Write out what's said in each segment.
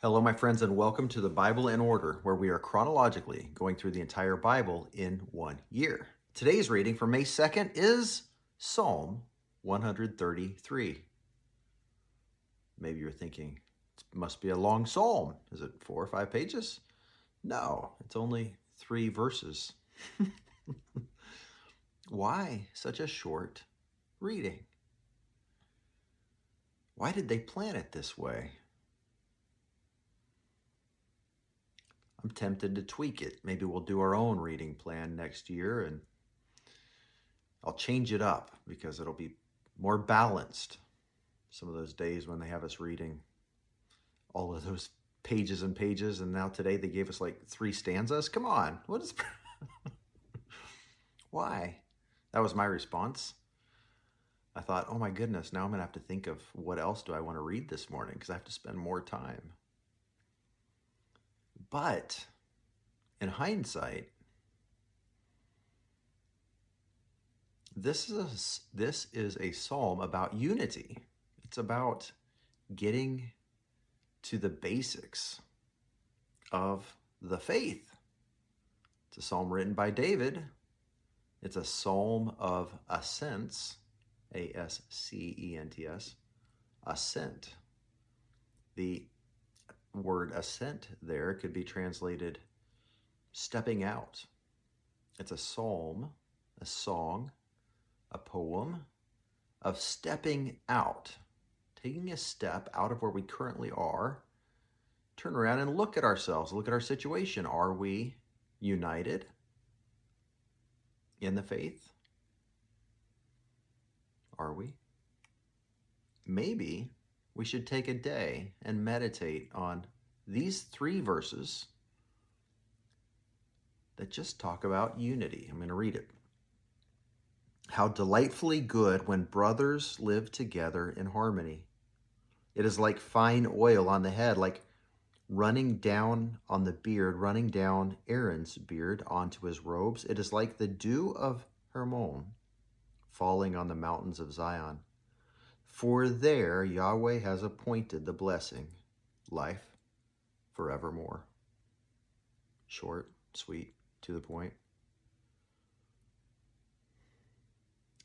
Hello, my friends, and welcome to the Bible in Order, where we are chronologically going through the entire Bible in one year. Today's reading for May 2nd is Psalm 133. Maybe you're thinking, it must be a long psalm. Is it four or five pages? No, it's only three verses. Why such a short reading? Why did they plan it this way? I'm tempted to tweak it. Maybe we'll do our own reading plan next year and I'll change it up because it'll be more balanced. Some of those days when they have us reading all of those pages and pages, and now today they gave us like three stanzas. Come on, what is. Why? That was my response. I thought, oh my goodness, now I'm going to have to think of what else do I want to read this morning because I have to spend more time. But in hindsight, this is a, this is a psalm about unity. It's about getting to the basics of the faith. It's a psalm written by David. It's a psalm of ascents, A S C E N T S, ascent. The word ascent there could be translated stepping out. It's a psalm, a song, a poem of stepping out, taking a step out of where we currently are, turn around and look at ourselves, look at our situation. Are we united in the faith? Are we? Maybe we should take a day and meditate on these three verses that just talk about unity. I'm going to read it. How delightfully good when brothers live together in harmony. It is like fine oil on the head, like running down on the beard, running down Aaron's beard onto his robes. It is like the dew of Hermon falling on the mountains of Zion. For there Yahweh has appointed the blessing, life forevermore. Short, sweet, to the point.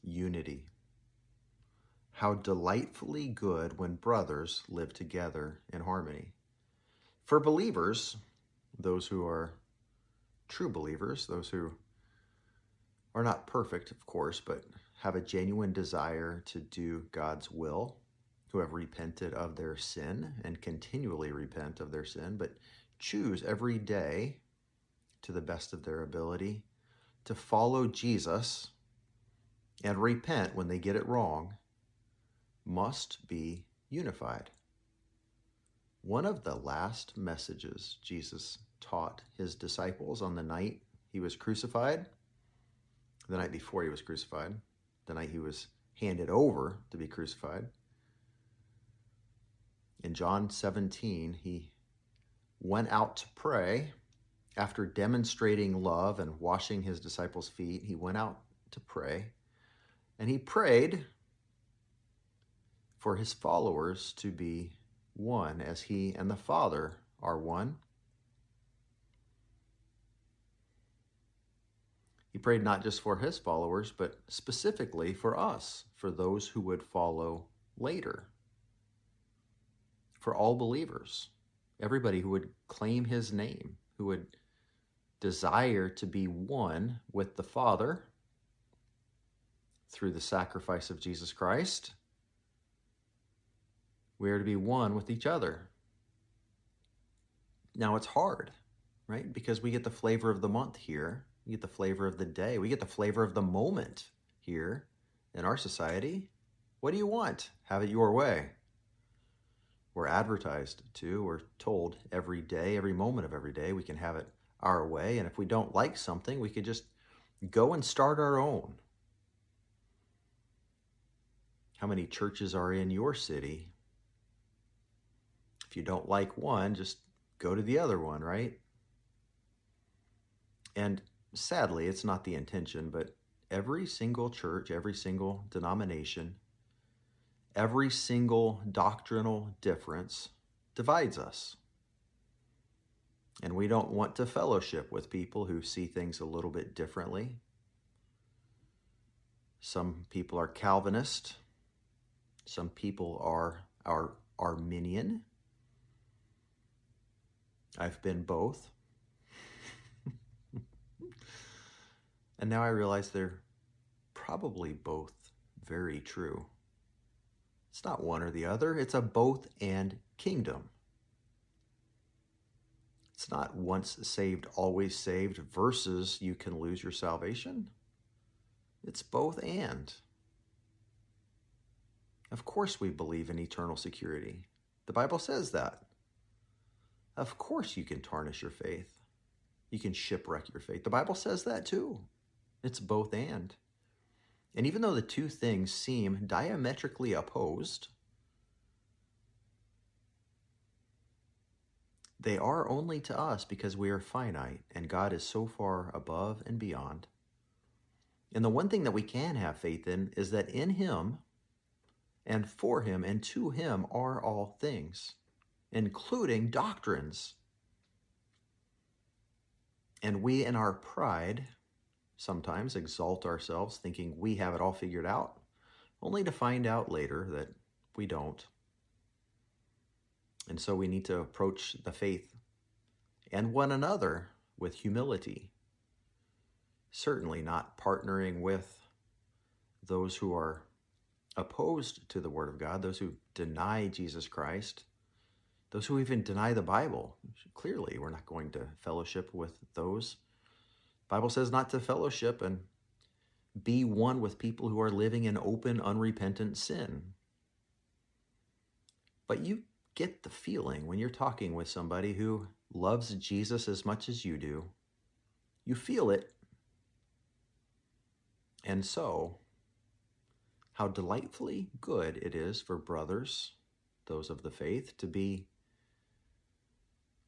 Unity. How delightfully good when brothers live together in harmony. For believers, those who are true believers, those who are not perfect, of course, but have a genuine desire to do God's will, who have repented of their sin and continually repent of their sin, but choose every day to the best of their ability to follow Jesus and repent when they get it wrong, must be unified. One of the last messages Jesus taught his disciples on the night he was crucified, the night before he was crucified, the night he was handed over to be crucified. In John 17, he went out to pray after demonstrating love and washing his disciples' feet. He went out to pray and he prayed for his followers to be one as he and the Father are one. Prayed not just for his followers, but specifically for us, for those who would follow later, for all believers, everybody who would claim his name, who would desire to be one with the Father through the sacrifice of Jesus Christ. We are to be one with each other. Now it's hard, right? Because we get the flavor of the month here we get the flavor of the day. We get the flavor of the moment here in our society. What do you want? Have it your way. We're advertised to, we're told every day, every moment of every day, we can have it our way. And if we don't like something, we could just go and start our own. How many churches are in your city? If you don't like one, just go to the other one, right? And sadly, it's not the intention, but every single church, every single denomination, every single doctrinal difference divides us. And we don't want to fellowship with people who see things a little bit differently. Some people are Calvinist. Some people are, are Arminian. I've been both. And now I realize they're probably both very true. It's not one or the other, it's a both and kingdom. It's not once saved, always saved versus you can lose your salvation. It's both and. Of course, we believe in eternal security. The Bible says that. Of course, you can tarnish your faith. You can shipwreck your faith. The Bible says that too. It's both and. And even though the two things seem diametrically opposed, they are only to us because we are finite and God is so far above and beyond. And the one thing that we can have faith in is that in Him and for Him and to Him are all things, including doctrines. And we, in our pride, sometimes exalt ourselves thinking we have it all figured out, only to find out later that we don't. And so we need to approach the faith and one another with humility. Certainly not partnering with those who are opposed to the Word of God, those who deny Jesus Christ, those who even deny the Bible. Clearly, we're not going to fellowship with those Bible says not to fellowship and be one with people who are living in open, unrepentant sin. But you get the feeling when you're talking with somebody who loves Jesus as much as you do. You feel it. And so, how delightfully good it is for brothers, those of the faith, to be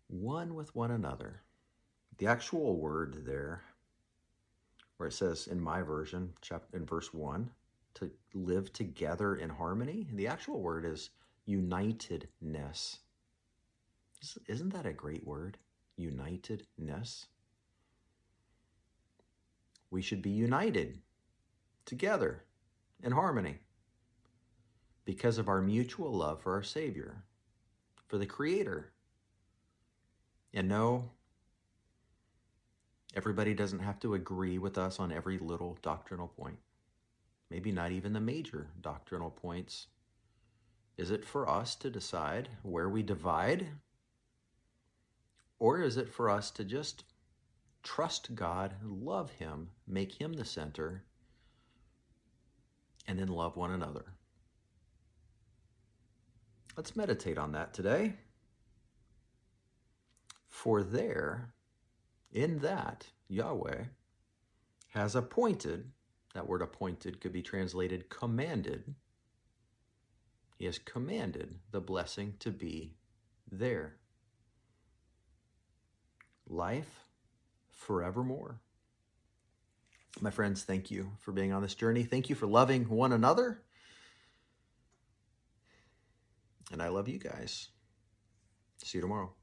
one with one another. The actual word there where it says in my version, chapter in verse one, to live together in harmony. The actual word is unitedness. Isn't that a great word? Unitedness. We should be united together in harmony because of our mutual love for our Savior, for the Creator. And no, Everybody doesn't have to agree with us on every little doctrinal point, maybe not even the major doctrinal points. Is it for us to decide where we divide? Or is it for us to just trust God, love Him, make Him the center, and then love one another? Let's meditate on that today. For there in that, Yahweh has appointed, that word appointed could be translated commanded. He has commanded the blessing to be there. Life forevermore. My friends, thank you for being on this journey. Thank you for loving one another. And I love you guys. See you tomorrow.